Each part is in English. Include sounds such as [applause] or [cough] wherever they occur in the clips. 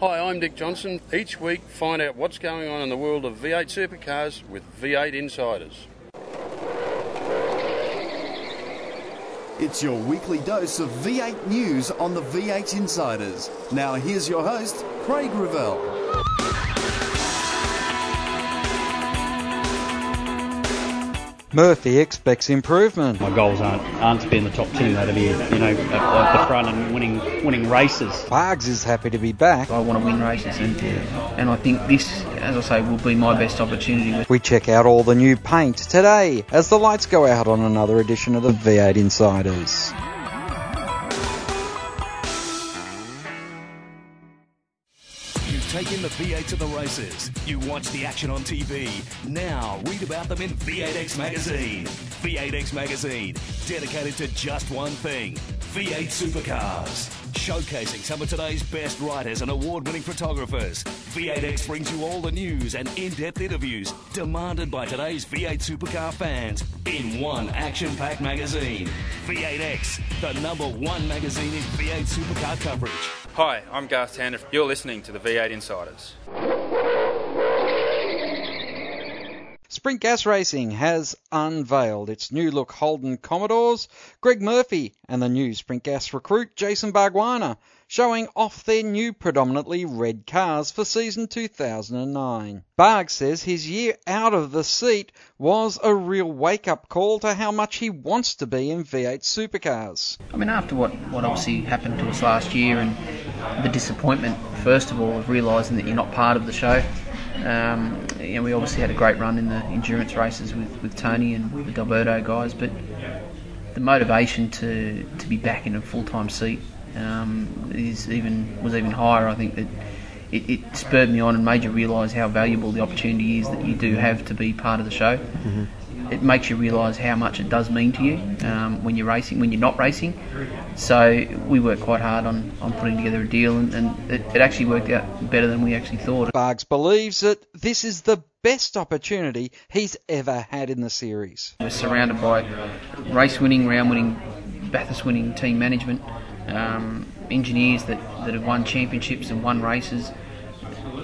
Hi, I'm Dick Johnson. Each week, find out what's going on in the world of V8 supercars with V8 Insiders. It's your weekly dose of V8 news on the V8 Insiders. Now, here's your host, Craig Revell. Murphy expects improvement. My goals aren't aren't to be in the top ten, though to be you know at, at the front and winning winning races. Bargs is happy to be back. I want to win races, and and I think this, as I say, will be my best opportunity. We check out all the new paint today as the lights go out on another edition of the V8 Insiders. Taking the V8 to the races. You watch the action on TV. Now read about them in V8X Magazine. V8X Magazine, dedicated to just one thing V8 supercars. Showcasing some of today's best writers and award winning photographers. V8X brings you all the news and in depth interviews demanded by today's V8 supercar fans in one action packed magazine. V8X, the number one magazine in V8 supercar coverage. Hi, I'm Garth Tander. You're listening to the V8 Insiders. Sprint Gas Racing has unveiled its new look Holden Commodores, Greg Murphy and the new Sprint Gas recruit Jason Bargwanna showing off their new predominantly red cars for season 2009. Barg says his year out of the seat was a real wake up call to how much he wants to be in V8 supercars. I mean, after what, what obviously happened to us last year and the disappointment, first of all, of realising that you're not part of the show. Um, know, we obviously had a great run in the endurance races with, with Tony and the D'Alberto guys, but the motivation to, to be back in a full time seat um, is even was even higher. I think that it, it, spurred me on and made you realise how valuable the opportunity is that you do have to be part of the show. Mm-hmm. It makes you realise how much it does mean to you um, when you're racing, when you're not racing. So we worked quite hard on, on putting together a deal, and, and it, it actually worked out better than we actually thought. Bargs believes that this is the best opportunity he's ever had in the series. We're surrounded by race winning, round winning, Bathurst winning team management um, engineers that, that have won championships and won races,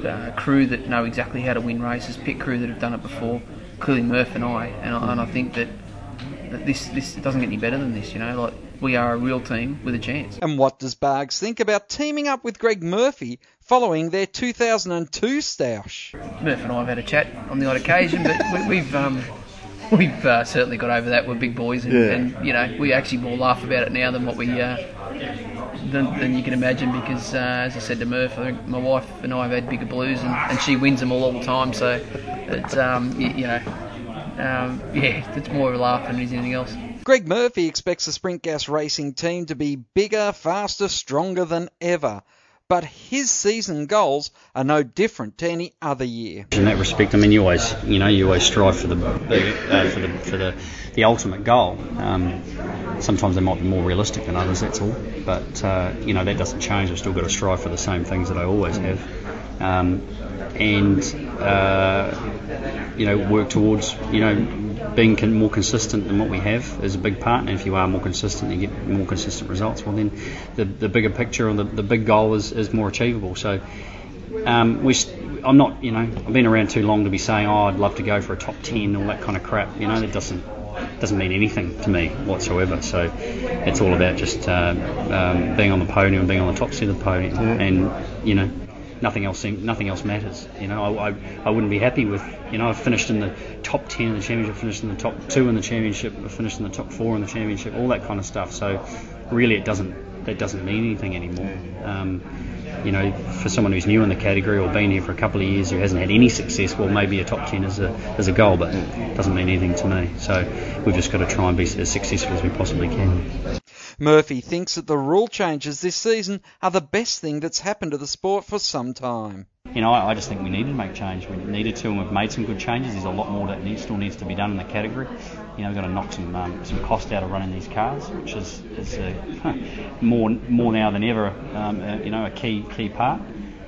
uh, crew that know exactly how to win races, pit crew that have done it before, clearly Murph and I, and I, and I think that, that this this doesn't get any better than this. You know, like we are a real team with a chance. And what does Bargs think about teaming up with Greg Murphy following their 2002 stoush? Murph and I have had a chat on the odd occasion, but we, have um, we've uh, certainly got over that. We're big boys, and, yeah. and, you know we actually more laugh about it now than what we uh, than, than, you can imagine. Because uh, as I said to Murph, I think my wife and I have had bigger blues, and, and she wins them all, all the time. So it's um, you, you know, um, [laughs] yeah, it's more of a laugh than anything else. Greg Murphy expects the Sprint Gas Racing team to be bigger, faster, stronger than ever but his season goals are no different to any other year. In that respect, I mean, you always, you know, you always strive for the uh, for the for the, the ultimate goal. Um, sometimes they might be more realistic than others. That's all. But uh, you know, that doesn't change. I've still got to strive for the same things that I always have. Um, and uh, you know, work towards you know being con- more consistent than what we have is a big part. And if you are more consistent, you get more consistent results. Well, then the, the bigger picture or the, the big goal is, is more achievable. So um, we, I'm not, you know, I've been around too long to be saying, oh, I'd love to go for a top 10, all that kind of crap. You know, that doesn't doesn't mean anything to me whatsoever. So it's all about just uh, um, being on the podium, being on the top seat of the podium, yeah. and you know nothing else nothing else matters. You know, I, I, I, wouldn't be happy with you know I finished in the top ten in the championship, finished in the top two in the championship, finished in the top four in the championship, all that kind of stuff. So really, it doesn't that doesn't mean anything anymore. Um, you know, for someone who's new in the category or been here for a couple of years who hasn't had any success, well, maybe a top 10 is a, is a goal, but it doesn't mean anything to me. So we've just got to try and be as successful as we possibly can. Murphy thinks that the rule changes this season are the best thing that's happened to the sport for some time. You know, I, just think we needed to make change. We needed to, and we've made some good changes. There's a lot more that needs, still needs to be done in the category. You know, we've got to knock some um, some cost out of running these cars, which is is uh, [laughs] more more now than ever. Um, uh, you know, a key key part.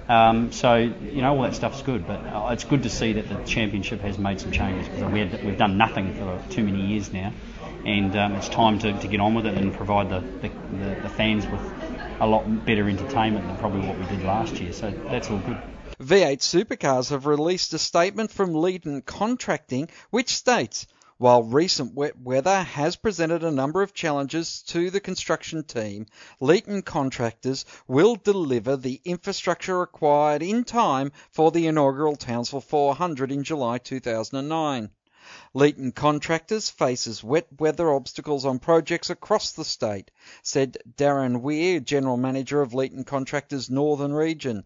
Um, so you know all that stuff's good, but uh, it's good to see that the championship has made some changes because we had, we've done nothing for too many years now, and um, it's time to, to get on with it and provide the, the, the, the fans with a lot better entertainment than probably what we did last year. So that's all good. V8 Supercars have released a statement from Leighton Contracting which states while recent wet weather has presented a number of challenges to the construction team, Leighton contractors will deliver the infrastructure required in time for the inaugural Townsville 400 in July 2009. Leighton Contractors faces wet weather obstacles on projects across the state, said Darren Weir, General Manager of Leighton Contractors Northern Region.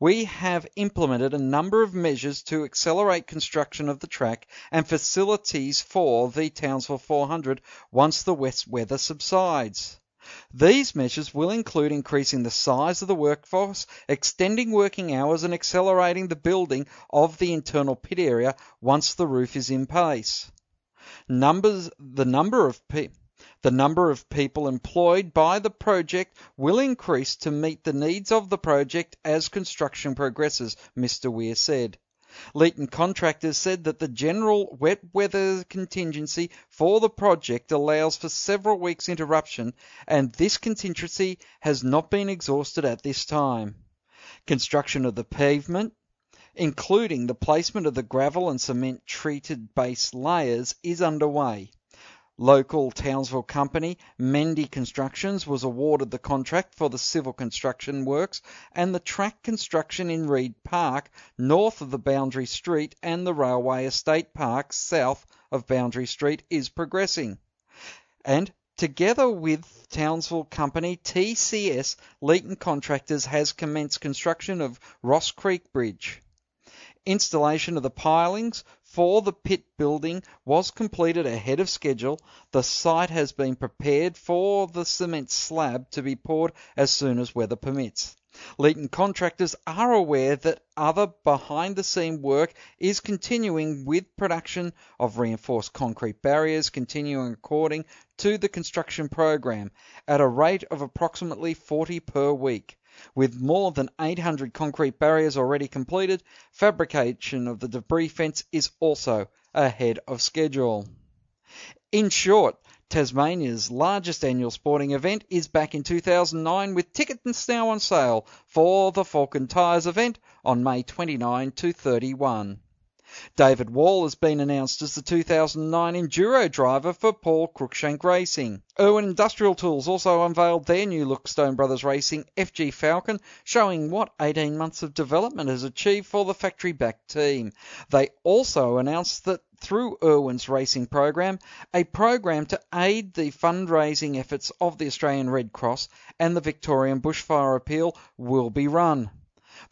We have implemented a number of measures to accelerate construction of the track and facilities for the Townsville 400 once the wet weather subsides. These measures will include increasing the size of the workforce, extending working hours, and accelerating the building of the internal pit area once the roof is in place. Numbers, the number of the number of people employed by the project will increase to meet the needs of the project as construction progresses, Mr. Weir said. Leighton Contractors said that the general wet weather contingency for the project allows for several weeks interruption and this contingency has not been exhausted at this time. Construction of the pavement, including the placement of the gravel and cement treated base layers, is underway. Local Townsville company Mendy Constructions was awarded the contract for the civil construction works and the track construction in Reid Park, north of the Boundary Street, and the Railway Estate Park, south of Boundary Street, is progressing. And Together with Townsville company TCS, Leighton Contractors has commenced construction of Ross Creek Bridge. Installation of the pilings for the pit building was completed ahead of schedule. The site has been prepared for the cement slab to be poured as soon as weather permits. Leighton contractors are aware that other behind the scene work is continuing with production of reinforced concrete barriers continuing according to the construction program at a rate of approximately 40 per week. With more than 800 concrete barriers already completed, fabrication of the debris fence is also ahead of schedule. In short, Tasmania's largest annual sporting event is back in 2009 with tickets now on sale for the Falken Tyres event on May 29 to 31. David Wall has been announced as the 2009 Enduro driver for Paul Cruickshank Racing. Irwin Industrial Tools also unveiled their new look Stone Brothers Racing FG Falcon, showing what 18 months of development has achieved for the factory backed team. They also announced that through Irwin's racing program, a program to aid the fundraising efforts of the Australian Red Cross and the Victorian Bushfire Appeal will be run.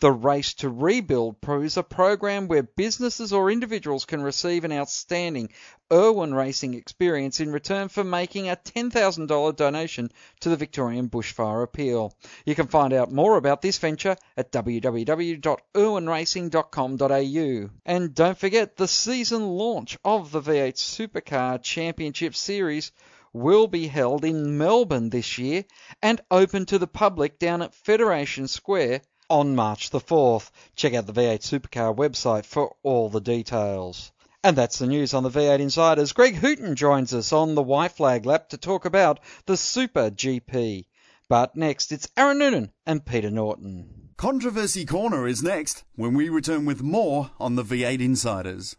The Race to Rebuild is a program where businesses or individuals can receive an outstanding Irwin racing experience in return for making a $10,000 donation to the Victorian Bushfire Appeal. You can find out more about this venture at www.irwinracing.com.au. And don't forget the season launch of the V8 Supercar Championship Series will be held in Melbourne this year and open to the public down at Federation Square on March the 4th. Check out the V8 Supercar website for all the details. And that's the news on the V8 Insiders. Greg Hooton joins us on the White Flag Lap to talk about the Super GP. But next, it's Aaron Noonan and Peter Norton. Controversy Corner is next when we return with more on the V8 Insiders.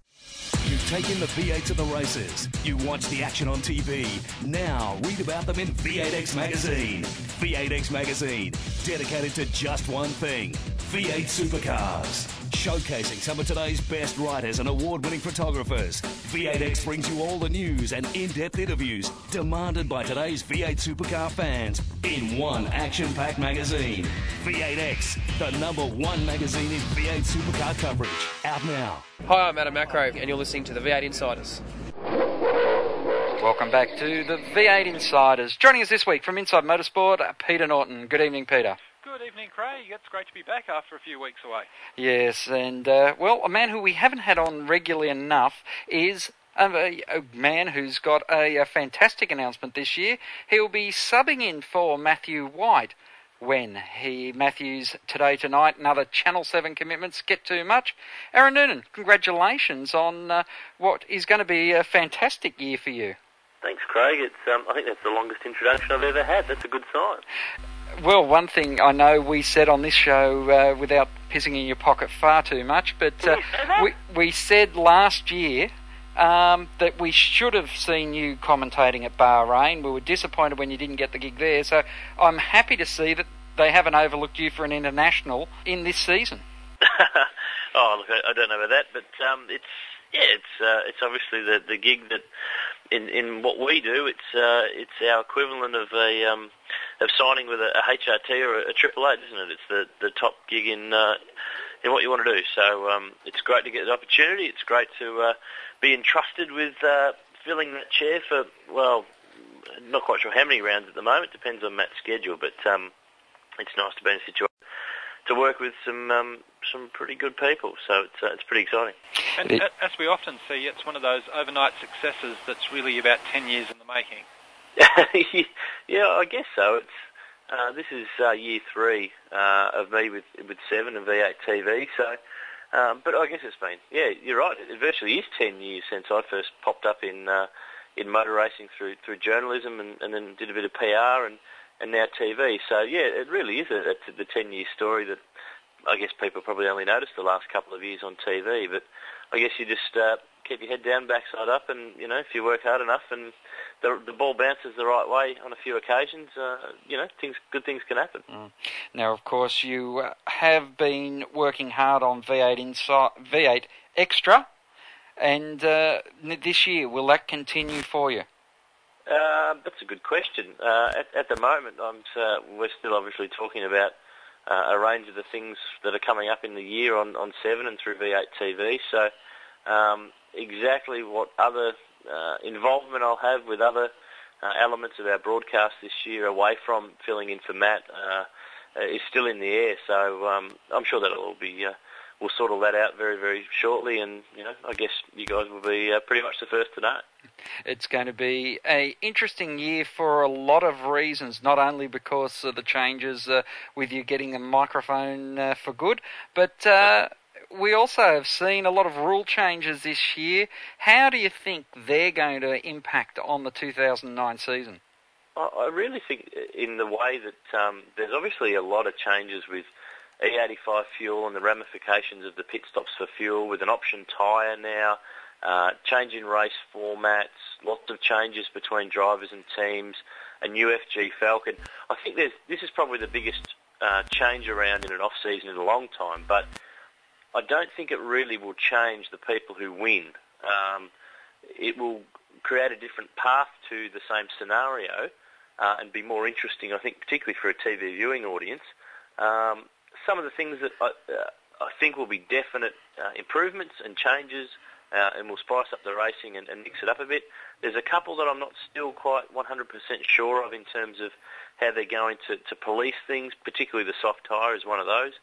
You've taken the V8 to the races. You watch the action on TV. Now read about them in V8X Magazine. V8X Magazine, dedicated to just one thing V8 supercars. Showcasing some of today's best writers and award winning photographers. V8X brings you all the news and in depth interviews demanded by today's V8 supercar fans in one action packed magazine. V8X, the number one magazine in V8 supercar coverage. Out now. Hi, I'm Adam Macrow, and you're listening to the V8 Insiders. Welcome back to the V8 Insiders. Joining us this week from Inside Motorsport, uh, Peter Norton. Good evening, Peter. Good evening, Craig. It's great to be back after a few weeks away. Yes, and uh, well, a man who we haven't had on regularly enough is a, a man who's got a, a, fantastic announcement this year. He'll be subbing in for Matthew White when he Matthews today tonight and other Channel Seven commitments get too much. Aaron Noonan, congratulations on uh, what is going to be a fantastic year for you. Thanks, Craig. It's um, I think that's the longest introduction I've ever had. That's a good sign. Well, one thing I know we said on this show uh, without pissing in your pocket far too much, but uh, we, we said last year um, that we should have seen you commentating at Bahrain. We were disappointed when you didn't get the gig there, so I'm happy to see that they haven't overlooked you for an international in this season. [laughs] oh, look, I, I don't know about that, but um, it's yeah, it's uh, it's obviously the the gig that in in what we do, it's uh, it's our equivalent of a um, of signing with a, a HRT or a, Triple Eight, isn't it? It's the the top gig in uh, in what you want to do. So um, it's great to get the opportunity. It's great to uh, be entrusted with uh, filling that chair for well, not quite sure how many rounds at the moment. Depends on Matt's schedule, but um, it's nice to be in a situation to work with some um, some pretty good people. So it's uh, it's pretty exciting. And as we often see, it's one of those overnight successes that's really about ten years in the making. [laughs] yeah, I guess so. It's uh, this is uh, year three uh, of me with with Seven and V8 TV. So. Um, but I guess it's been, yeah, you're right. It virtually is 10 years since I first popped up in uh, in motor racing through through journalism and, and then did a bit of PR and and now TV. So yeah, it really is a, a, the 10 year story that I guess people probably only noticed the last couple of years on TV. But I guess you just uh, keep your head down, backside up, and you know if you work hard enough and the, the ball bounces the right way on a few occasions, uh, you know things good things can happen. Mm. Now, of course, you uh, have been working hard on V8 inside V8 Extra, and uh, this year will that continue for you? Uh, that's a good question. Uh, at, at, the moment, I'm, uh, we're still obviously talking about uh, a range of the things that are coming up in the year on, on 7 and through V8 TV. So um, exactly what other uh, involvement I'll have with other uh, elements of our broadcast this year away from filling in for Matt is still in the air. So um, I'm sure that it will be we'll sort all that out very, very shortly, and you know, I guess you guys will be uh, pretty much the first to know. It's going to be a interesting year for a lot of reasons, not only because of the changes uh, with you getting a microphone uh, for good, but uh, we also have seen a lot of rule changes this year. How do you think they're going to impact on the 2009 season? I really think in the way that um, there's obviously a lot of changes with E85 fuel and the ramifications of the pit stops for fuel with an option tyre now, uh, change in race formats, lots of changes between drivers and teams, a new FG Falcon. I think this is probably the biggest uh, change around in an off-season in a long time, but I don't think it really will change the people who win. Um, it will create a different path to the same scenario uh, and be more interesting, I think, particularly for a TV viewing audience. Um, some of the things that I, uh, I think will be definite uh, improvements and changes, uh, and will spice up the racing and, and, mix it up a bit. There's a couple that I'm not still quite 100% sure of in terms of how they're going to, to police things, particularly the soft tyre is one of those.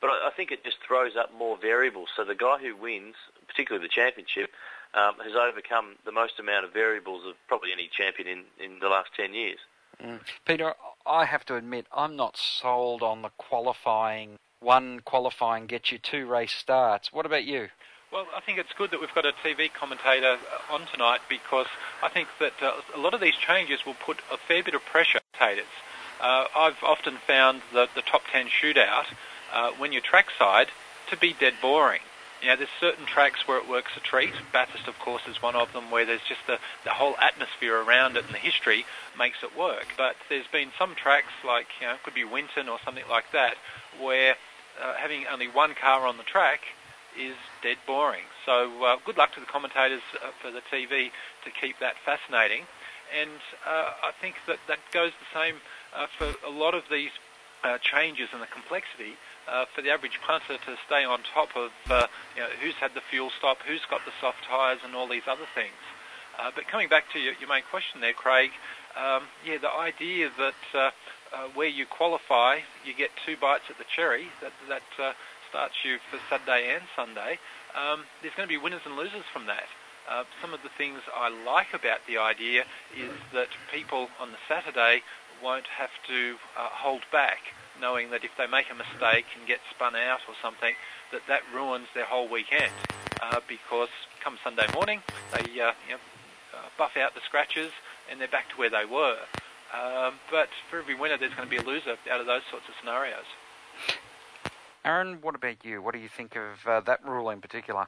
But I, I think it just throws up more variables. So the guy who wins, particularly the championship, um, has overcome the most amount of variables of probably any champion in, in the last 10 years. Mm. Peter, I have to admit, I'm not sold on the qualifying. One qualifying gets you two race starts. What about you? Well, I think it's good that we've got a TV commentator uh, on tonight because I think that uh, a lot of these changes will put a fair bit of pressure on commentators. Uh, I've often found that the top 10 shootout, uh, when you're trackside, to be dead boring. You know, there's certain tracks where it works a treat. Bathurst, of course, is one of them where there's just the, the whole atmosphere around it and the history makes it work. But there's been some tracks like, you know, it could be Winton or something like that, where uh, having only one car on the track is dead boring. So uh, good luck to the commentators uh, for the TV to keep that fascinating. And uh, I think that that goes the same uh, for a lot of these uh, changes and the complexity uh, for the average punter to stay on top of uh, you know, who's had the fuel stop, who's got the soft tyres, and all these other things. Uh, but coming back to your, your, main question there, Craig, um, yeah, the idea that uh, uh, where you qualify, you get two bites at the cherry, that, that uh, starts you for Saturday and Sunday, um, there's going to be winners and losers from that. some of the things I like about the idea is that people on the Saturday won't have to hold back knowing that if they make a mistake and get spun out or something, that that ruins their whole weekend. Uh, because come Sunday morning, they uh, you know, uh, buff out the scratches and they're back to where they were. Um, but for every winner, there's going to be a loser out of those sorts of scenarios. Aaron, what about you? What do you think of uh, that rule in particular?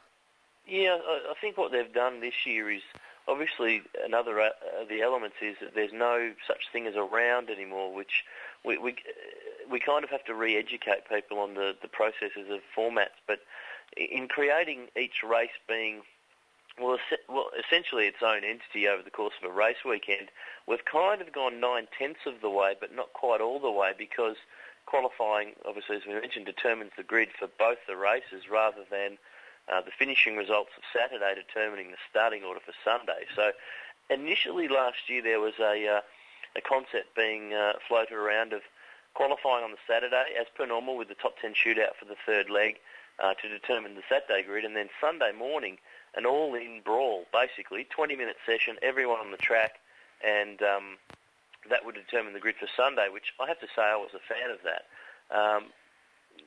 Yeah, I, I think what they've done this year is obviously another uh, the elements is that there's no such thing as a round anymore, which we we, we kind of have to re-educate people on the, the processes of formats. But in creating each race being well, well, essentially its own entity over the course of a race weekend, we've kind of gone nine tenths of the way, but not quite all the way because qualifying, obviously, as we mentioned, determines the grid for both the races rather than uh, the finishing results of Saturday determining the starting order for Sunday. So initially last year there was a, uh, a concept being uh, floated around of qualifying on the Saturday as per normal with the top 10 shootout for the third leg uh, to determine the Saturday grid and then Sunday morning an all-in brawl, basically, 20-minute session, everyone on the track, and um, that would determine the grid for Sunday, which I have to say I was a fan of that. Um,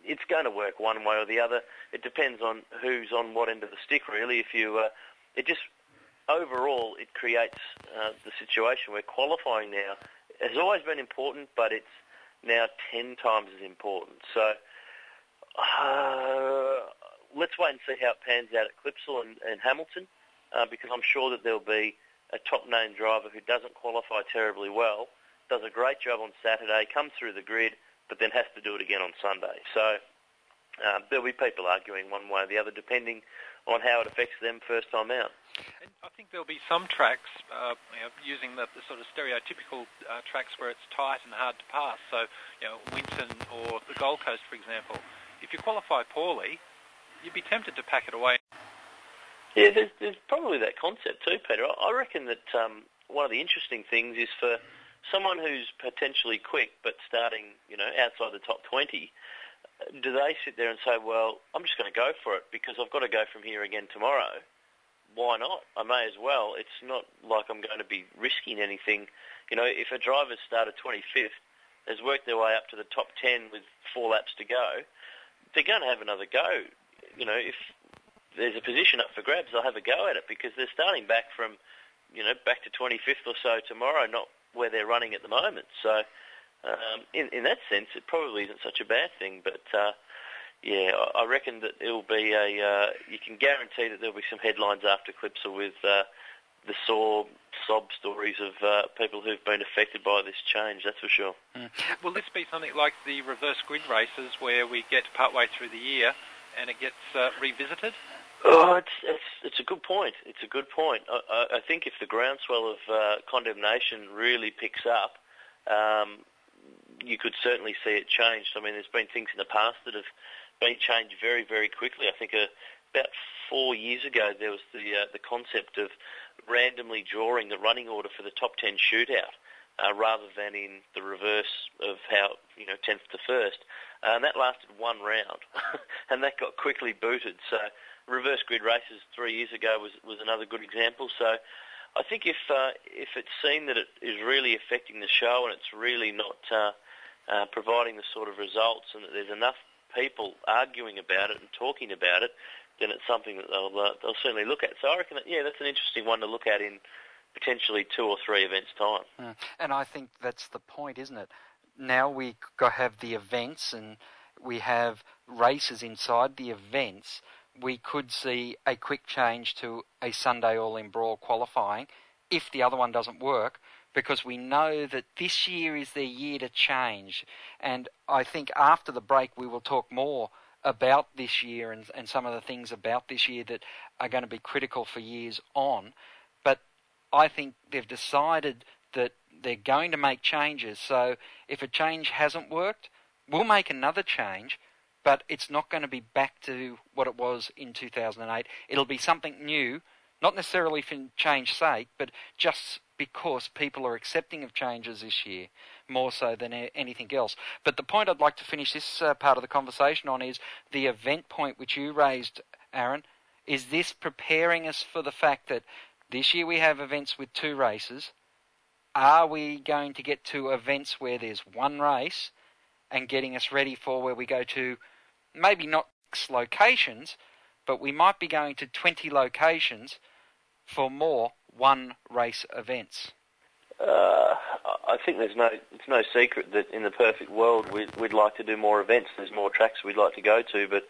it's going to work one way or the other. It depends on who's on what end of the stick, really. If you, uh, it just overall it creates uh, the situation where qualifying now has always been important, but it's now ten times as important. So uh, let's wait and see how it pans out at Clipsal and, and Hamilton, uh, because I'm sure that there'll be a top-name driver who doesn't qualify terribly well, does a great job on Saturday, comes through the grid, but then has to do it again on Sunday. So um, there'll be people arguing one way or the other, depending on how it affects them first time out. And I think there'll be some tracks uh, you know, using the, the, sort of stereotypical uh, tracks where it's tight and hard to pass. So, you know, Winton or the Gold Coast, for example. If you qualify poorly, you'd be tempted to pack it away. Yeah, there's, there's probably that concept too, Peter. I reckon that um, one of the interesting things is for someone who's potentially quick but starting, you know, outside the top 20, do they sit there and say, well, I'm just going to go for it because I've got to go from here again tomorrow? Why not? I may as well. It's not like I'm going to be risking anything. You know, if a driver's started 25th, has worked their way up to the top 10 with four laps to go, they're going to have another go you know, if there's a position up for grabs, they'll have a go at it because they're starting back from, you know, back to 25th or so tomorrow, not where they're running at the moment. So, um, in, in that sense, it probably isn't such a bad thing. But uh, yeah, I reckon that it'll be a. Uh, you can guarantee that there'll be some headlines after Clipsal with uh, the sore sob stories of uh, people who've been affected by this change. That's for sure. Mm. Will this be something like the reverse grid races, where we get partway through the year? and it gets uh, revisited? Oh, it's, it's it's a good point. It's a good point. I, I think if the groundswell of uh, condemnation really picks up, um, you could certainly see it changed. I mean, there's been things in the past that have been changed very, very quickly. I think uh, about four years ago there was the uh, the concept of randomly drawing the running order for the top ten shootout uh, rather than in the reverse of how, you know, 10th to 1st. Uh, and that lasted one round, [laughs] and that got quickly booted. So reverse grid races three years ago was, was another good example. So I think if, uh, if it's seen that it is really affecting the show and it's really not uh, uh, providing the sort of results and that there's enough people arguing about it and talking about it, then it's something that they'll, uh, they'll certainly look at. So I reckon that, yeah, that's an interesting one to look at in potentially two or three events time. Mm. And I think that's the point, isn't it? Now we have the events and we have races inside the events. We could see a quick change to a Sunday all-in brawl qualifying if the other one doesn't work because we know that this year is their year to change. And I think after the break we will talk more about this year and, and some of the things about this year that are going to be critical for years on. But I think they've decided that they're going to make changes. So if a change hasn't worked, we'll make another change, but it's not going to be back to what it was in 2008. It'll be something new, not necessarily for change's sake, but just because people are accepting of changes this year more so than anything else. But the point I'd like to finish this uh, part of the conversation on is the event point which you raised, Aaron. Is this preparing us for the fact that this year we have events with two races. Are we going to get to events where there's one race and getting us ready for where we go to maybe not locations, but we might be going to 20 locations for more one race events? uh, I think there's no it's no secret that in the perfect world we'd, we'd like to do more events. There's more tracks we'd like to go to, but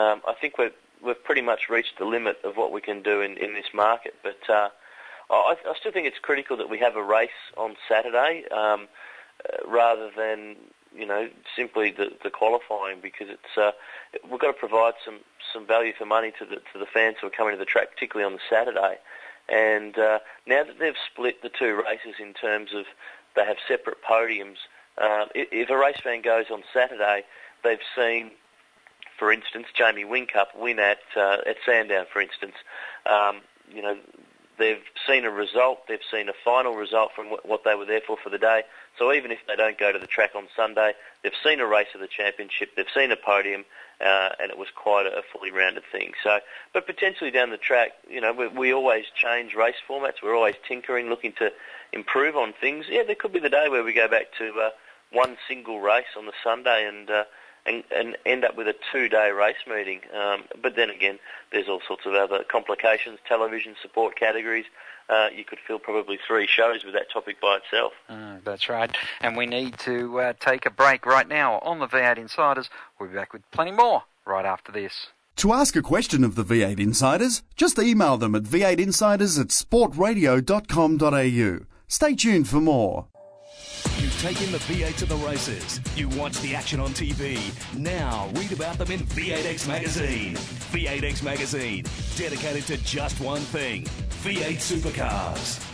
um, I think we've we've pretty much reached the limit of what we can do in, in this market. But uh, I, I still think it's critical that we have a race on Saturday um, uh, rather than you know simply the, the qualifying because it's uh, we've got to provide some, some value for money to the to the fans who are coming to the track, particularly on the Saturday. And uh, now that they've split the two races in terms of they have separate podiums, uh, if a race fan goes on Saturday, they've seen, for instance, Jamie Whincup win at uh, at Sandown, for instance. Um, you know, they've seen a result, they've seen a final result from what they were there for for the day. So even if they don't go to the track on Sunday, they've seen a race of the championship, they've seen a podium, uh, and it was quite a, fully rounded thing. So, but potentially down the track, you know, we, we always change race formats. We're always tinkering, looking to improve on things. Yeah, there could be the day where we go back to uh, one single race on the Sunday and. Uh, and, and end up with a two-day race meeting. Um, but then again, there's all sorts of other complications, television support categories. Uh, you could fill probably three shows with that topic by itself. Mm, that's right. And we need to uh, take a break right now on the V8 Insiders. We'll be back with plenty more right after this. To ask a question of the V8 Insiders, just email them at v8insiders at sportradio.com.au. Stay tuned for more. You've the V8 to the races. You watch the action on TV. Now read about them in V8X Magazine. V8X Magazine, dedicated to just one thing V8 supercars.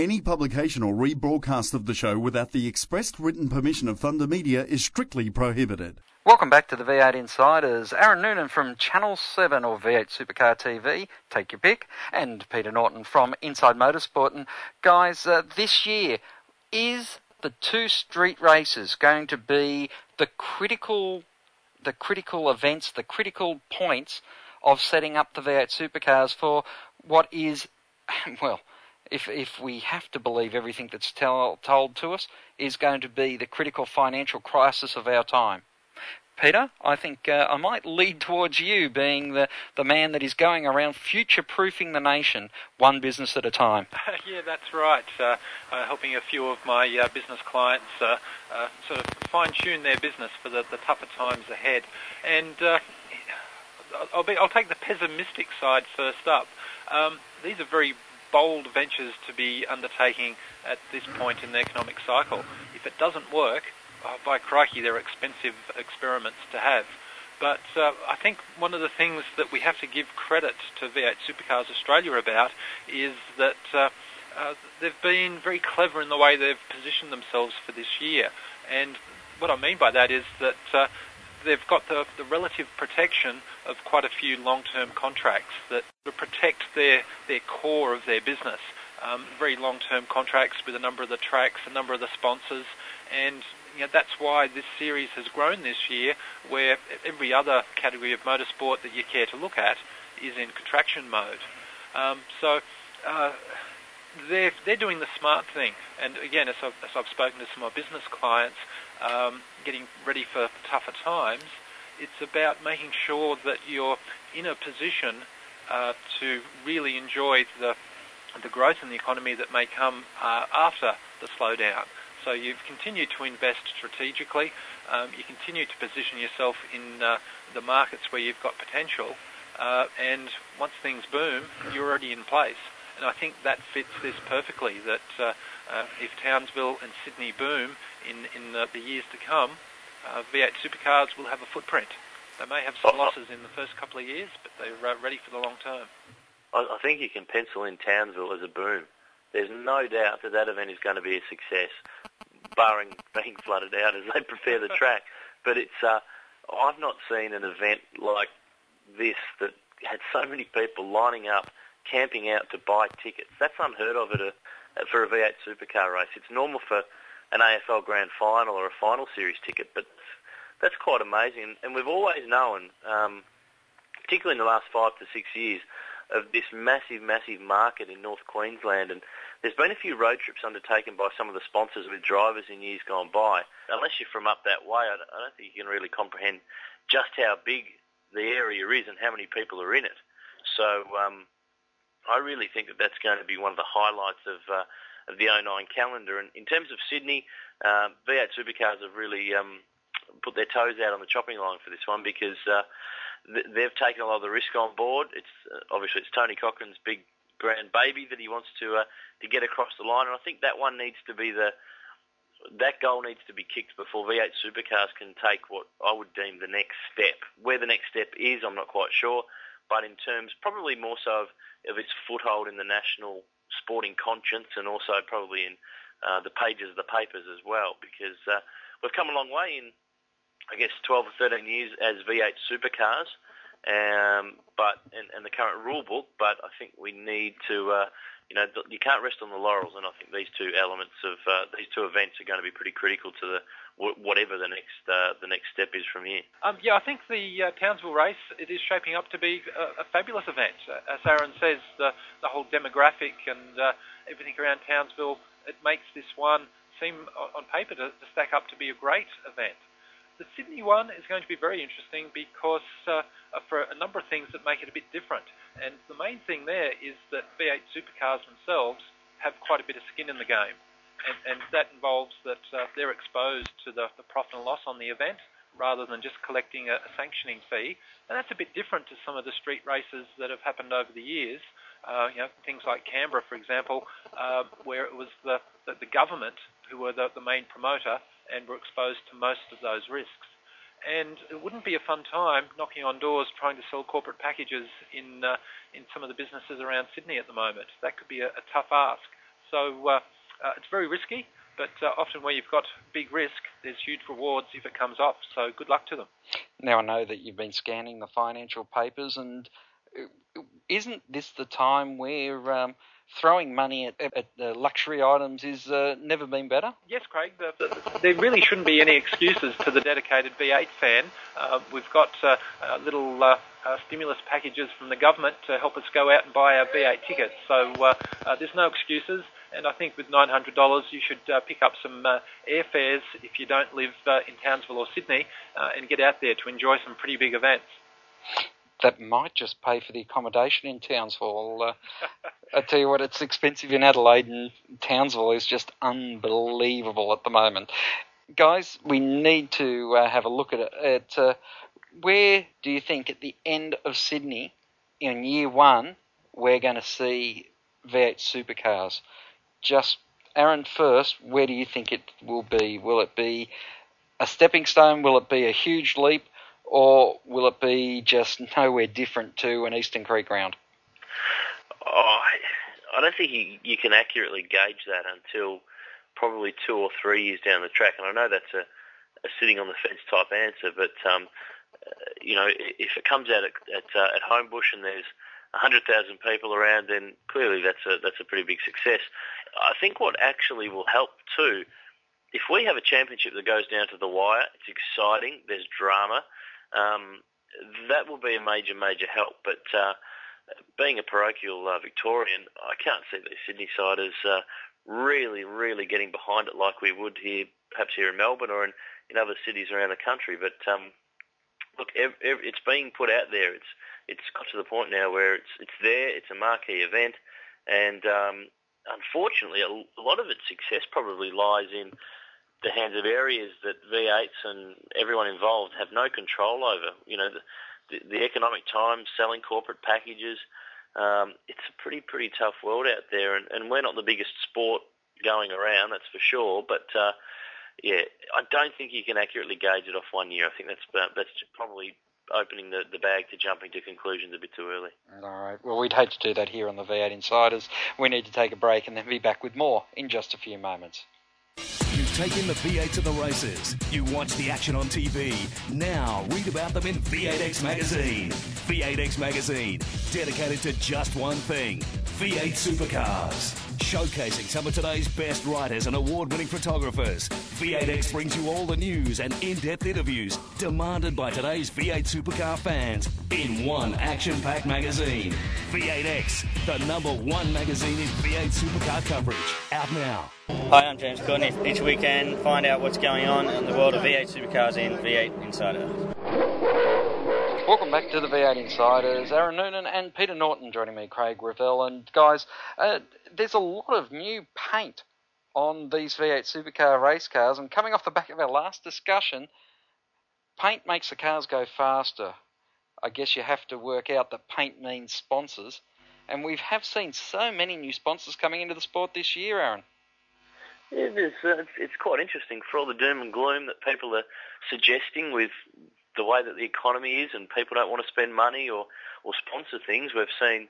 Any publication or rebroadcast of the show without the expressed written permission of Thunder Media is strictly prohibited. Welcome back to the V8 Insiders. Aaron Noonan from Channel 7 or V8 Supercar TV, take your pick, and Peter Norton from Inside Motorsport. And guys, uh, this year, is the two street races going to be the critical, the critical events, the critical points of setting up the V8 Supercars for what is, [laughs] well, if if we have to believe everything that's tell, told to us, is going to be the critical financial crisis of our time. Peter, I think uh, I might lead towards you being the, the man that is going around future proofing the nation one business at a time. [laughs] yeah, that's right. Uh, uh, helping a few of my uh, business clients uh, uh, sort of fine tune their business for the, the tougher times ahead. And I'll, be, I'll take the pessimistic side first up. Um, these are very bold ventures to be undertaking at this point in the economic cycle. If it doesn't work, oh, by crikey, they're expensive experiments to have. But uh, I think one of the things that we have to give credit to V8 Supercars Australia about is that uh, uh, they've been very clever in the way they've positioned themselves for this year. And what I mean by that is that uh, they've got the, the relative protection of quite a few long-term contracts that protect their, their core of their business. Um, very long-term contracts with a number of the tracks, a number of the sponsors, and you know, that's why this series has grown this year, where every other category of motorsport that you care to look at is in contraction mode. Um, so uh, they're, they're doing the smart thing. And again, as I've, as I've spoken to some of my business clients, um, getting ready for tougher times, it's about making sure that you're in a position uh, to really enjoy the the growth in the economy that may come uh, after the slowdown. So you've continued to invest strategically. Um, you continue to position yourself in uh, the markets where you've got potential. Uh, and once things boom, you're already in place. And I think that fits this perfectly. That uh, uh, if Townsville and Sydney boom in in the, the years to come, uh, V8 supercars will have a footprint. They may have some losses in the first couple of years, but they're uh, ready for the long term. I think you can pencil in Townsville as a boom. There's no doubt that that event is going to be a success, barring [laughs] being flooded out as they prepare the track. [laughs] But it's uh, I've not seen an event like this that had so many people lining up, camping out to buy tickets. That's unheard of at a for a V8 supercar race. It's normal for an AFL Grand Final or a Final Series ticket. But that's quite amazing, and we've always known, um, particularly in the last five to six years, of this massive, massive market in North Queensland. And there's been a few road trips undertaken by some of the sponsors with drivers in years gone by. Unless you're from up that way, I don't think you can really comprehend just how big the area is and how many people are in it. So um, I really think that that's going to be one of the highlights of uh, of the 09 calendar. And in terms of Sydney, uh, V8 Supercars have really um, put their toes out on the chopping line for this one because uh, th- they've taken a lot of the risk on board. It's uh, obviously it's Tony Cochrane's big grand baby that he wants to uh, to get across the line, and I think that one needs to be the that goal needs to be kicked before V8 Supercars can take what I would deem the next step. Where the next step is, I'm not quite sure, but in terms probably more so of, of its foothold in the national sporting conscience and also probably in uh, the pages of the papers as well, because uh, we've come a long way in I guess 12 or 13 years as V8 supercars, um, but and, and, the current rule book. But I think we need to, uh, you know, you can't rest on the laurels, and I think these two elements of uh, these two events are going to be pretty critical to the whatever the next uh, the next step is from here. Um, yeah, I think the uh, Townsville race it is shaping up to be a, a fabulous event. As Aaron says, the the whole demographic and uh, everything around Townsville it makes this one seem on paper to, to stack up to be a great event. The Sydney one is going to be very interesting because uh, for a number of things that make it a bit different. And the main thing there is that V8 supercars themselves have quite a bit of skin in the game. And, and that involves that uh, they're exposed to the, the profit and loss on the event rather than just collecting a, a, sanctioning fee. And that's a bit different to some of the street races that have happened over the years. Uh, you know, things like Canberra, for example, uh, where it was the, the, the government who were the, the main promoter and we were exposed to most of those risks. And it wouldn't be a fun time knocking on doors trying to sell corporate packages in uh, in some of the businesses around Sydney at the moment. That could be a, a tough ask. So uh, uh, it's very risky, but uh, often where you've got big risk, there's huge rewards if it comes off. So good luck to them. Now I know that you've been scanning the financial papers, and uh, isn't this the time where um, throwing money at, at the luxury items is uh, never been better? Yes, Craig. The, the, there really shouldn't be any excuses to the dedicated V8 fan. Uh, we've got uh, uh little uh, uh, stimulus packages from the government to help us go out and buy our V8 tickets. So there's no excuses. And I think with $900, you should pick up some airfares if you don't live in Townsville or Sydney and get out there to enjoy some pretty big events that might just pay for the accommodation in Townsville. Uh, [laughs] I tell you what, it's expensive in Adelaide, and Townsville is just unbelievable at the moment. Guys, we need to uh, have a look at it. At, uh, where do you think at the end of Sydney, in year one, we're going to see V8 supercars? Just Aaron first, where do you think it will be? Will it be a stepping stone? Will it be a huge leap? Or will it be just nowhere different to an Eastern Creek round? Oh, I don't think you, you can accurately gauge that until probably two or three years down the track. And I know that's a, a sitting on the fence type answer, but um, uh, you know, if it comes out at at, uh, at Homebush and there's 100,000 people around, then clearly that's a that's a pretty big success. I think what actually will help too, if we have a championship that goes down to the wire, it's exciting. There's drama um, that will be a major, major help. But uh, being a parochial uh, Victorian, I can't see the Sydney siders uh, really, really getting behind it like we would here, perhaps here in Melbourne or in, in other cities around the country. But um, look, ev- ev- it's being put out there. It's it's got to the point now where it's it's there. It's a marquee event, and um, unfortunately, a lot of its success probably lies in the hands of areas that V8s and everyone involved have no control over. You know, the, the, the economic times, selling corporate packages. Um, it's a pretty, pretty tough world out there, and, and we're not the biggest sport going around, that's for sure. But uh, yeah, I don't think you can accurately gauge it off one year. I think that's that's probably opening the, the bag to jumping to conclusions a bit too early. All right. Well, we'd hate to do that here on the V8 Insiders. We need to take a break and then be back with more in just a few moments. You've the V8 to the races. You watch the action on TV. Now read about them in V8X Magazine. V8X Magazine, dedicated to just one thing V8 supercars. showcasing some of today's best writers and award winning photographers. V8X brings you all the news and in depth interviews demanded by today's V8 supercar fans in one action packed magazine. V8X, the number one magazine in V8 supercar coverage. Out now. Hi, I'm James Courtney. Each weekend, find out what's going on in the world of V8 supercars in V8 Insider. Welcome back to the V8 Insiders. Aaron Noonan and Peter Norton joining me, Craig Revell. And guys, uh, there's a lot of new paint on these V8 supercar race cars. And coming off the back of our last discussion, paint makes the cars go faster. I guess you have to work out that paint means sponsors. And we have seen so many new sponsors coming into the sport this year, Aaron. Yeah, there's, uh, it's quite interesting for all the doom and gloom that people are suggesting with the way that the economy is and people don't want to spend money or, or sponsor things. We've seen,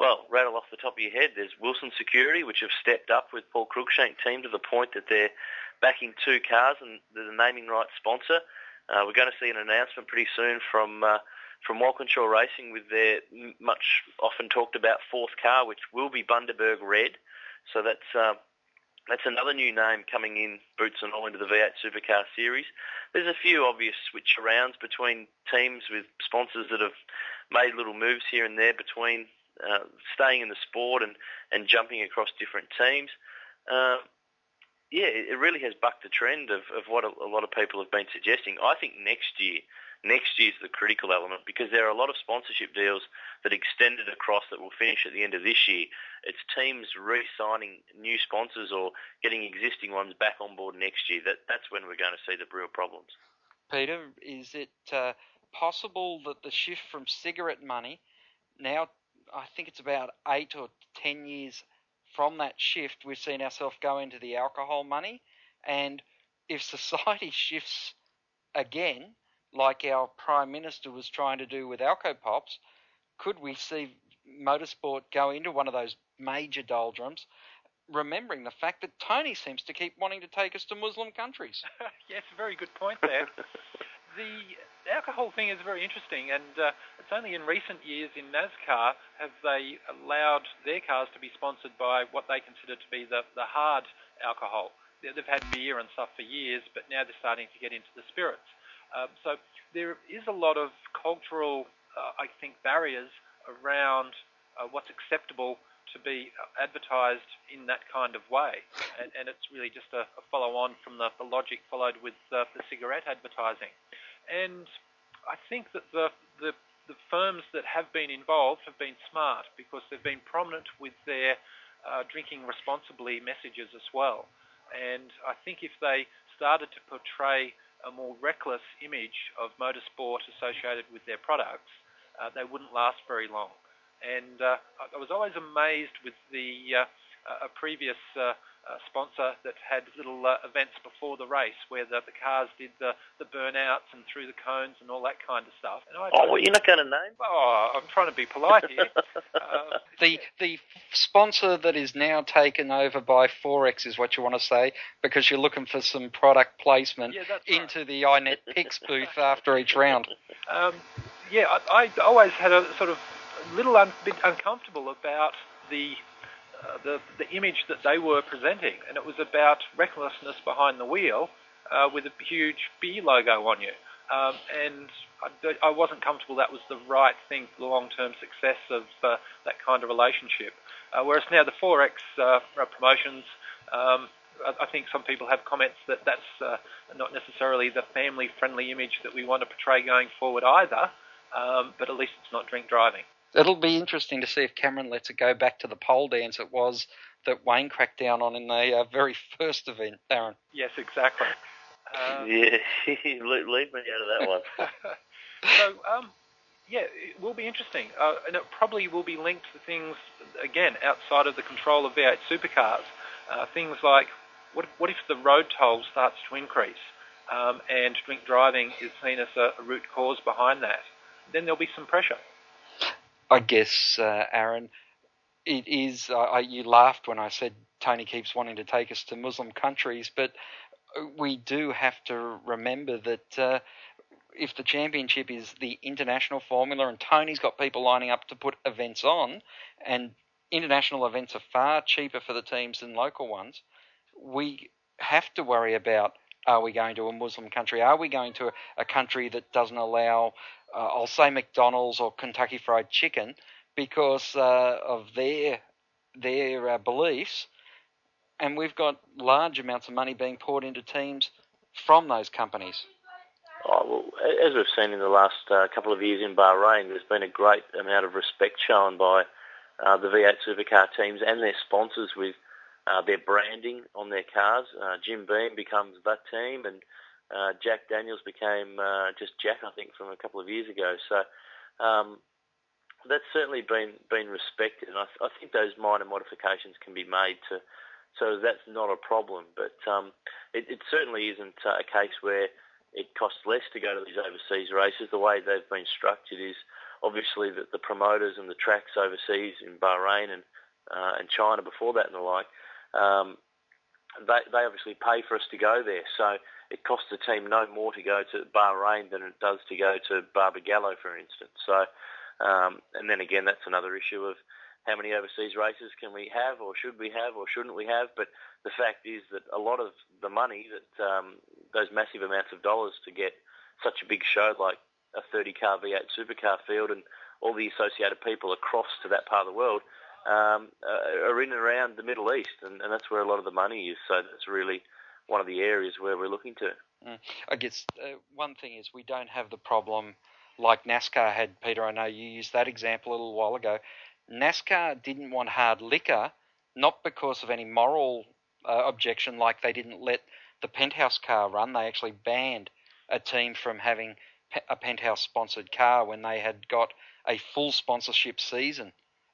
well, rattle off the top of your head, there's Wilson Security, which have stepped up with Paul Cruickshank team to the point that they're backing two cars and they're the naming rights sponsor. Uh, we're going to see an announcement pretty soon from uh, from Walkinshaw Racing with their much often talked about fourth car, which will be Bundaberg Red. So that's uh, that's another new name coming in, boots and all, into the V8 Supercar Series. There's a few obvious switch arounds between teams with sponsors that have made little moves here and there between uh, staying in the sport and, and jumping across different teams. Uh, yeah, it really has bucked the trend of, of what a, a lot of people have been suggesting. I think next year next year's the critical element because there are a lot of sponsorship deals that extended across that will finish at the end of this year. It's teams re-signing new sponsors or getting existing ones back on board next year. That that's when we're going to see the real problems. Peter, is it uh, possible that the shift from cigarette money now, I think it's about eight or ten years from that shift, we've seen ourselves go into the alcohol money, and if [laughs] society shifts again like our Prime Minister was trying to do with Alcopops, could we see motorsport go into one of those major doldrums? Remembering the fact that Tony seems to keep wanting to take us to Muslim countries. [laughs] yes, very good point there. the alcohol thing is very interesting, and uh, it's only in recent years in NASCAR have they allowed their cars to be sponsored by what they consider to be the, the hard alcohol. They've had beer and stuff for years, but now they're starting to get into the spirits. Um, so there is a lot of cultural, uh, I think, barriers around uh, what's acceptable to be advertised in that kind of way. And, and it's really just a, a follow-on from the, the, logic followed with uh, the cigarette advertising. And I think that the, the, the, firms that have been involved have been smart because they've been prominent with their uh, drinking responsibly messages as well. And I think if they started to portray a more reckless image of motorsport associated with their products, uh, they wouldn't last very long. And uh, I was always amazed with the uh, a previous uh, sponsor that had little uh, events before the race where the, the cars did the, the burnouts and through the cones and all that kind of stuff. And I, oh, well, you're not going to name? Oh, I'm trying to be polite here. [laughs] uh, the the sponsor that is now taken over by Forex is what you want to say because you're looking for some product placement yeah, into right. the iNet Picks booth after each round. Um, yeah, I, I always had a sort of little un- bit uncomfortable about the uh, the, the image that they were presenting, and it was about recklessness behind the wheel uh, with a huge B logo on you. Um, and I, I, wasn't comfortable that was the right thing for the long-term success of uh, that kind of relationship. Uh, whereas now the Forex uh, promotions, um, I, think some people have comments that that's uh, not necessarily the family-friendly image that we want to portray going forward either. Um, but at least it's not drink driving. It'll be interesting to see if Cameron lets it go back to the pole dance it was that Wayne cracked down on in the uh, very first event, Aaron. Yes, exactly. Uh, [laughs] yeah, [laughs] leave me out of that one. [laughs] so, um, yeah, it will be interesting, uh, and it probably will be linked to things again outside of the control of V8 supercars. Uh, things like what what if the road toll starts to increase, um, and drink driving is seen as a, a root cause behind that? Then there'll be some pressure. I guess, uh, Aaron, it is. Uh, you laughed when I said Tony keeps wanting to take us to Muslim countries, but we do have to remember that uh, if the championship is the international formula and Tony's got people lining up to put events on, and international events are far cheaper for the teams than local ones. We have to worry about are we going to a Muslim country? Are we going to a, country that doesn't allow, uh, I'll say McDonald's or Kentucky Fried Chicken because uh, of their their uh, beliefs? And we've got large amounts of money being poured into teams from those companies. Oh, well, as we've seen in the last uh, couple of years in Bahrain, there's been a great amount of respect shown by uh, the V8 supercar teams and their sponsors with uh, their branding on their cars. Uh, Jim Beam becomes that team, and uh, Jack Daniels became uh, just Jack, I think, from a couple of years ago. So um, that's certainly been been respected, and I, I think those minor modifications can be made to so that's not a problem. But um, it, it certainly isn't a case where it costs less to go to these overseas races. The way they've been structured is obviously that the promoters and the tracks overseas in Bahrain and uh, and China before that and the like, um, they they obviously pay for us to go there. So it costs the team no more to go to Bahrain than it does to go to Barbagallo, for instance. So um, and then again, that's another issue of how many overseas races can we have, or should we have, or shouldn't we have? But the fact is that a lot of the money that um, those massive amounts of dollars to get such a big show like a 30 car V8 supercar field and all the associated people across to that part of the world um, uh, are in and around the Middle East, and, and, that's where a lot of the money is. So that's really one of the areas where we're looking to. Mm. I guess uh, one thing is we don't have the problem like NASCAR had, Peter. I know you used that example a little while ago. NASCAR didn't want hard liquor, not because of any moral uh, objection, like they didn't let the penthouse car run. They actually banned a team from having a penthouse sponsored car when they had got a full sponsorship season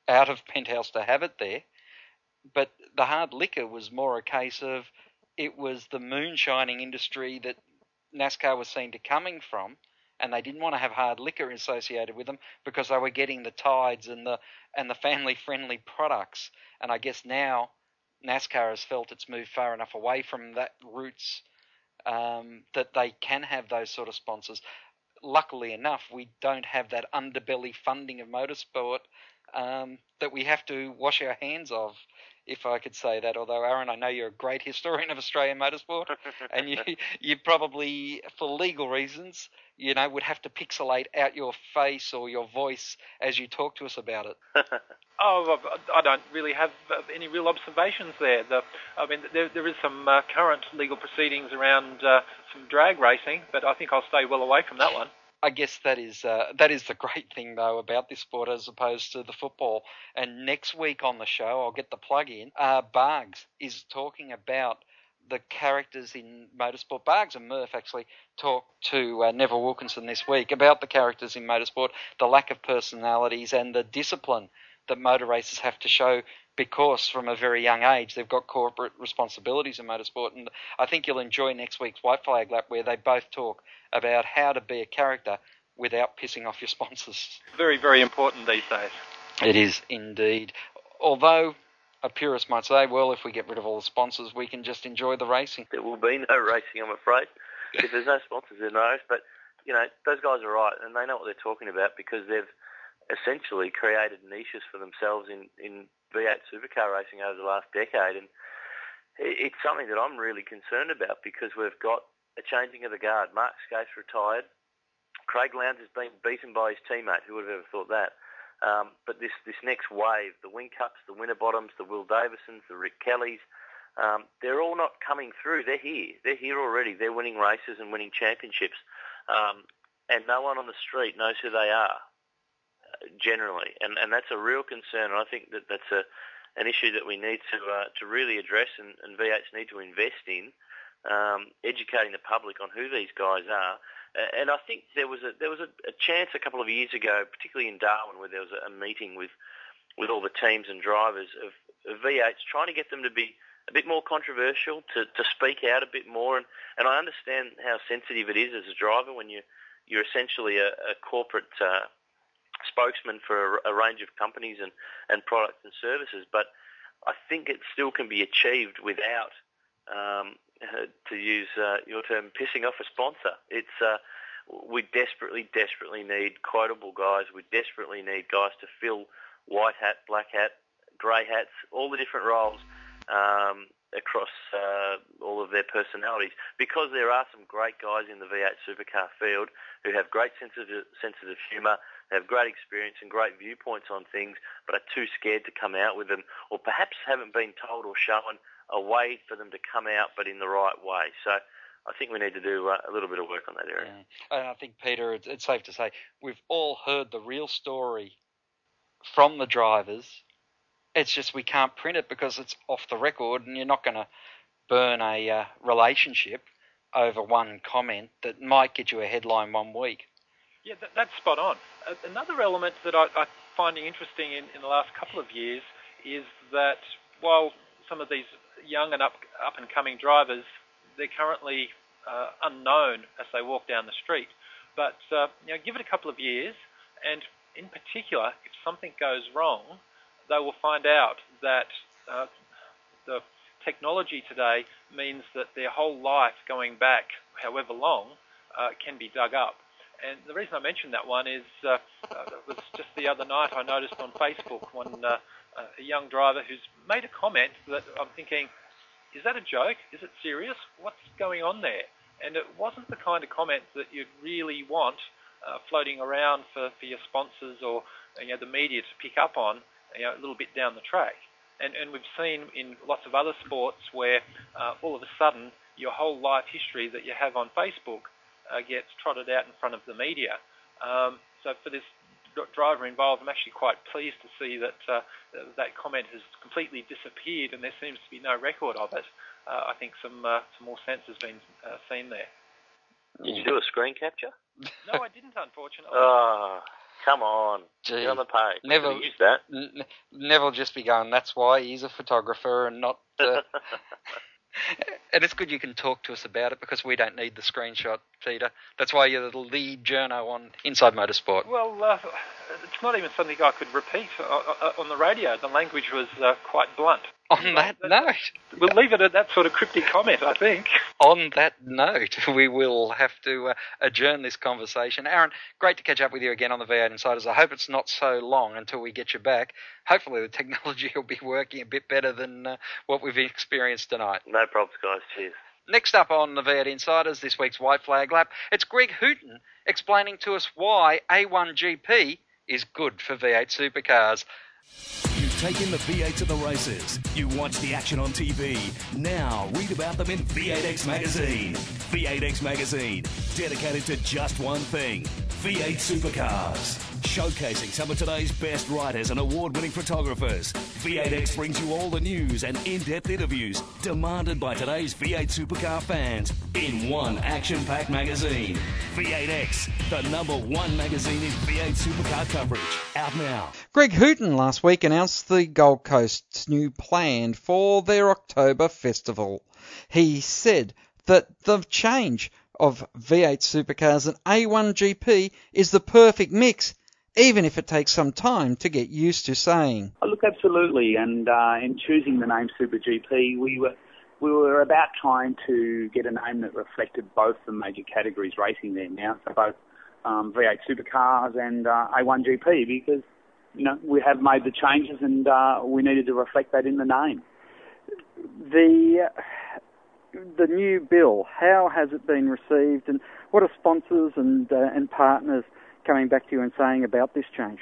out of [laughs] penthouse to have it there. But the hard liquor was more a case of it was the moonshining industry that NASCAR was seen to coming from and they didn't want to have hard liquor associated with them because they were getting the tides and the and the family friendly products. And I guess now NASCAR has felt it's moved far enough away from that roots um, that they can have those sort of sponsors. Luckily enough, we don't have that underbelly funding of motorsport um, that we have to wash our hands of if I could say that. Although Aaron, I know you're a great historian of Australian motorsport, and you [laughs] you probably, for legal reasons, you know, would have to pixelate out your face or your voice as you talk to us about it. [laughs] oh, I don't really have uh, any real observations there. The, I mean, there, there is some uh, current legal proceedings around uh, some drag racing, but I think I'll stay well away from that one. I guess that is uh, that is the [laughs] great thing though about this sport as opposed to the football. And next week on the show, I'll get the plug in. Uh, Bargs is talking about the characters in motorsport. Bargs and Murph actually talked to uh, Neville Wilkinson this week about the characters in motorsport, the lack of personalities, and the discipline that motor racers have to show because from a very young age they've got corporate responsibilities in motorsport. And I think you'll enjoy next week's White Flag Lap where they both talk about how to be a character without pissing off your sponsors. Very, very important these days. It is indeed. Although a purist might say, well, if we get rid of all the sponsors, we can just enjoy the racing. There will be no racing, I'm afraid. [laughs] if there's no sponsors, there's no. But, you know, those guys are right, and they know what they're talking about because they've essentially created niches for themselves in, in V8 supercar racing over the last decade. And it's something that I'm really concerned about because we've got a changing of the guard. Mark Skaife retired. Craig Lowndes has been beaten by his teammate. Who would have ever thought that? Um, but this, this next wave, the Wing Whincups, the Winterbottoms, the Will Davisons, the Rick Kellys, um, they're all not coming through. They're here. They're here already. They're winning races and winning championships. Um, and no one on the street knows who they are, uh, generally. And, and that's a real concern. And I think that that's a, an issue that we need to, uh, to really address and, and V8s need to invest in, um, educating the public on who these guys are and I think there was a there was a, a, chance a couple of years ago, particularly in Darwin, where there was a, a meeting with with all the teams and drivers of, of V8s, trying to get them to be a bit more controversial, to, to speak out a bit more. And, and I understand how sensitive it is as a driver when you you're essentially a, a corporate uh, spokesman for a, a range of companies and, and products and services. But I think it still can be achieved without um, to use uh, your term, pissing off a sponsor. It's uh, we desperately, desperately need quotable guys. We desperately need guys to fill white hat, black hat, grey hats, all the different roles um, across uh, all of their personalities. Because there are some great guys in the V8 supercar field who have great sense sensitive, sensitive humour, have great experience and great viewpoints on things, but are too scared to come out with them, or perhaps haven't been told or shown a way for them to come out, but in the right way. So I think we need to do uh, a little bit of work on that area. Yeah. And I think, Peter, it's, it's safe to say we've all heard the real story from the drivers. It's just we can't print it because it's off the record, and you're not going to burn a uh, relationship over one comment that might get you a headline one week. Yeah, that, that's spot on. Uh, another element that I, I'm finding interesting in, in the last couple of years is that while some of these young and up up and coming drivers they're currently uh, unknown as they walk down the street. But uh, you know, give it a couple of years, and in particular, if something goes wrong, they will find out that uh, the technology today means that their whole life going back, however long, uh, can be dug up. And the reason I mentioned that one is uh, uh, it was just the other night I noticed on Facebook one a young driver who's made a comment that I'm thinking, is that a joke? Is it serious? What's going on there? And it wasn't the kind of comment that you'd really want uh, floating around for, for your sponsors or you know, the media to pick up on you know, a little bit down the track. And, and we've seen in lots of other sports where uh, all of a sudden your whole life history that you have on Facebook uh, gets trotted out in front of the media. Um, so for this driver involved, I'm actually quite pleased to see that uh, that comment has completely disappeared and there seems to be no record of it. Uh, I think some uh, some more sense has been uh, seen there. Did you do a screen capture? no, I didn't, unfortunately. Oh, come on. Gee, Get on the page. Never use that. N- Neville just be begun. That's why he's a photographer and not. Uh, [laughs] [laughs] and it's good you can talk to us about it because we don't need the screenshot, Peter. That's why you're the lead journo on Inside Motorsport. Well, uh, it's not even something I could repeat uh, uh, on the radio. The language was uh, quite blunt. On that note, we'll leave it at that sort of cryptic comment, I think. On that note, [laughs] we will have to uh, adjourn this conversation. Aaron, great to catch up with you again on the V8 Insiders. I hope it's not so long until we get you back. Hopefully, the technology [laughs] will be working a bit better than uh, what we've experienced tonight. No problems, guys. Cheers. Next up on the V8 Insiders, this week's White Flag Lap, it's Greg Hooton explaining to us why A1GP is good for V8 supercars. You've taken the V8 to the races. You watch the action on TV. Now read about them in V8X Magazine. V8X Magazine, dedicated to just one thing V8 supercars. Showcasing some of today's best writers and award winning photographers. V8X brings you all the news and in depth interviews demanded by today's V8 supercar fans in one action packed magazine. V8X, the number one magazine in V8 supercar coverage. Out now. Greg Hooton last week announced the Gold Coast's new plan for their October festival. He said that the change of V8 supercars and A1GP is the perfect mix, even if it takes some time to get used to saying. Oh, look, absolutely. And uh, in choosing the name Super GP, we were we were about trying to get a name that reflected both the major categories racing there now, so both um, V8 supercars and uh, A1GP, because you know we have made the changes and uh, we needed to reflect that in the name. The the new bill, how has it been received, and what are sponsors and uh, and partners coming back to you and saying about this change?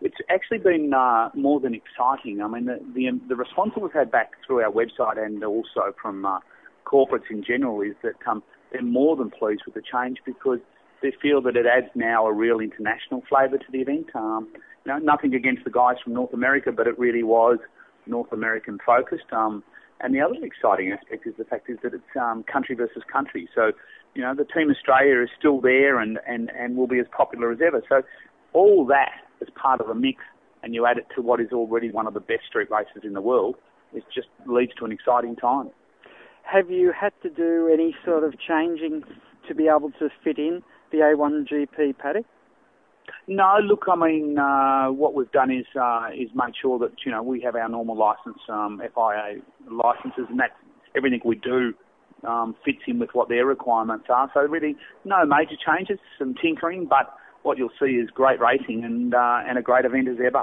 It's actually been uh, more than exciting. I mean, the, the, the response we've had back through our website and also from uh, corporates in general is that um, they're more than pleased with the change because they feel that it adds now a real international flavour to the event. Um, you know, nothing against the guys from North America, but it really was North American focused. Um, and the other exciting aspect is the fact is that it's um, country versus country. So, you know, the Team Australia is still there and, and, and will be as popular as ever. So all that as part of a mix and you add it to what is already one of the best street races in the world, it just leads to an exciting time. Have you had to do any sort of changing to be able to fit in the A1GP paddock? No, look, I mean, uh, what we've done is uh, is make sure that you know we have our normal license, um, FIA licenses, and that everything we do um, fits in with what their requirements are. So really, no major changes, some tinkering, but what you'll see is great racing and uh, and a great event as ever.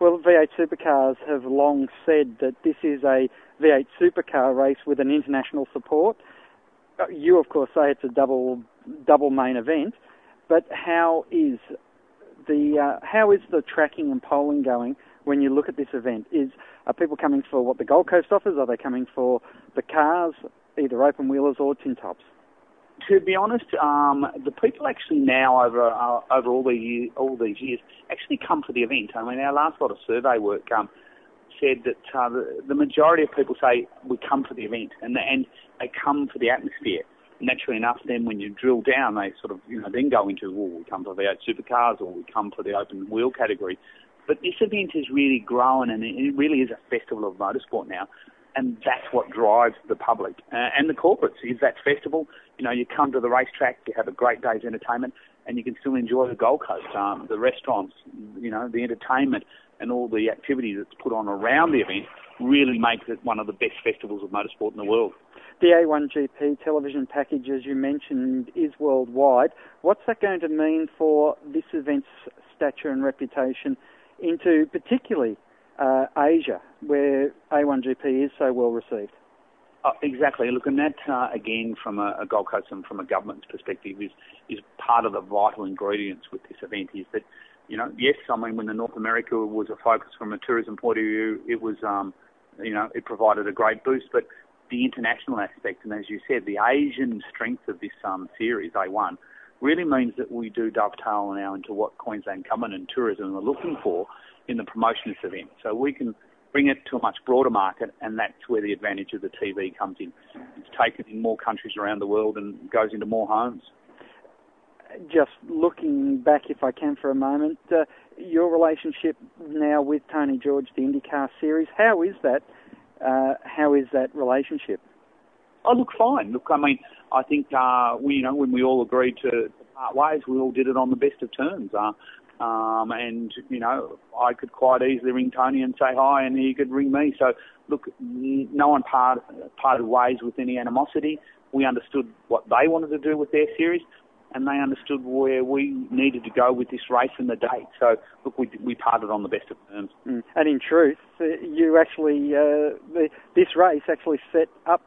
Well, V8 supercars have long said that this is a V8 supercar race with an international support. Uh, you, of course, say it's a double double main event, but how is the uh, how is the tracking and polling going when you look at this event? Is are people coming for what the Gold Coast offers? Are they coming for the cars, either open wheelers or tin tops? To be honest, um, the people actually now over uh, over all these years, all these years actually come for the event. I mean, our last lot of survey work um, said that uh, the, the majority of people say we come for the event and and they come for the atmosphere. Naturally enough, then when you drill down, they sort of you know then go into well, we come for V8 supercars or we come for the open wheel category. But this event has really grown and it really is a festival of motorsport now and that's what drives the public uh, and the corporates. Is that festival? You know, you come to the racetrack, you have a great day's entertainment, and you can still enjoy the Gold Coast, um, the restaurants, you know, the entertainment, and all the activity that's put on around the event. Really makes it one of the best festivals of motorsport in the world. The A1GP television package, as you mentioned, is worldwide. What's that going to mean for this event's stature and reputation into particularly uh, Asia, where A1GP is so well received. Uh, exactly. Look, and that uh, again, from a, a, Gold Coast and from a government's perspective, is is part of the vital ingredients with this event. Is that you know, yes, I mean, when the North America was a focus from a tourism point of view, it was, um, you know, it provided a great boost. But the international aspect, and as you said, the Asian strength of this um, series, A1, really means that we do dovetail now into what Queensland Government and tourism are looking for in the promotion of this event. So we can bring it to a much broader market, and that's where the advantage of the TV comes in. It's taken in more countries around the world and goes into more homes. Just looking back, if I can, for a moment, uh, your relationship now with Tony George, the IndyCar series, how is that? Uh, how is that relationship? Oh, look, fine. Look, I mean, I think uh, we, you know, when we all agreed to part ways, we all did it on the best of terms. Uh, um, and, you know, I could quite easily ring Tony and say hi and he could ring me. So, look, no one part, parted ways with any animosity. We understood what they wanted to do with their series and they understood where we needed to go with this race and the date. So, look, we, we parted on the best of terms. Mm. And in truth, uh, you actually, uh, the, this race actually set up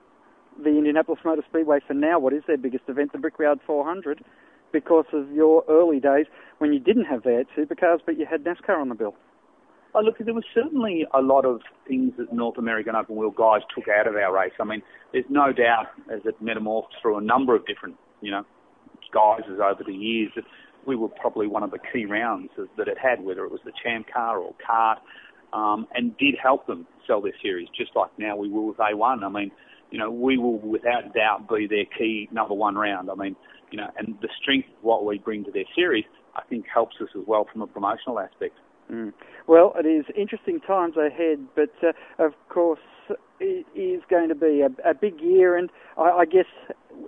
the Indianapolis Motor Speedway for now what is their biggest event, the Brickyard 400 because of your early days when you didn't have V8 supercars, but you had NASCAR on the bill? Oh, look, there was certainly a lot of things that North American open wheel guys took out of our race. I mean, there's no doubt as it metamorphed through a number of different, you know, guises over the years we were probably one of the key rounds that it had, whether it was the Champ car or CART, um, and did help them sell their series, just like now we will with A1. I mean, you know, we will without doubt be their key number one round. I mean, you know, and the strength of what we bring to their series, I think, helps us as well from a promotional aspect. Mm. Well, it is interesting times ahead, but uh, of course, it is going to be a, a big year, and I, I guess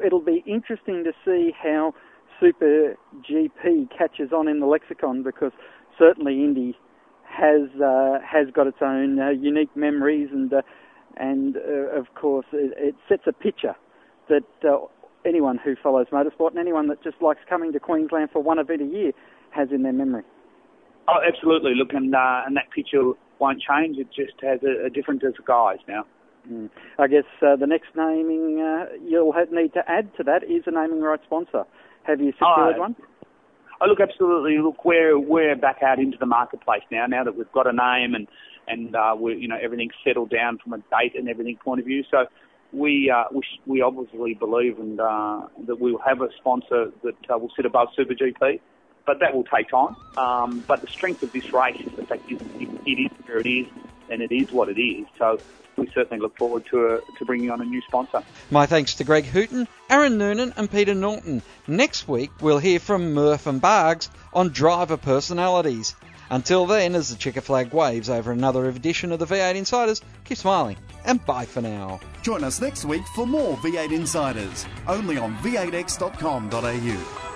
it'll be interesting to see how Super GP catches on in the lexicon because certainly Indy has uh, has got its own uh, unique memories and uh, and uh, of course it, it, sets a picture that uh, anyone who follows motorsport and anyone that just likes coming to Queensland for one event a year has in their memory. Oh, absolutely. Look, and, uh, and that picture won't change. It just has a, a different disguise now. Mm. I guess uh, the next naming uh, you'll have, need to add to that is a naming rights sponsor. Have you secured oh, one? Oh, look, absolutely. Look, we're we're back out into the marketplace now. Now that we've got a name and and uh, we you know everything's settled down from a date and everything point of view. So we uh, we, we obviously believe and uh, that we will have a sponsor that uh, will sit above Super GP, but that will take time. Um, but the strength of this race is the fact it, it is where it is, and it is what it is. So we certainly look forward to uh, to bringing on a new sponsor. My thanks to Greg Hooton, Aaron Noonan, and Peter Norton. Next week we'll hear from Murph and Bargs on driver personalities. Until then, as the checker flag waves over another edition of the V8 Insiders, keep smiling and bye for now. Join us next week for more V8 Insiders, only on v8x.com.au.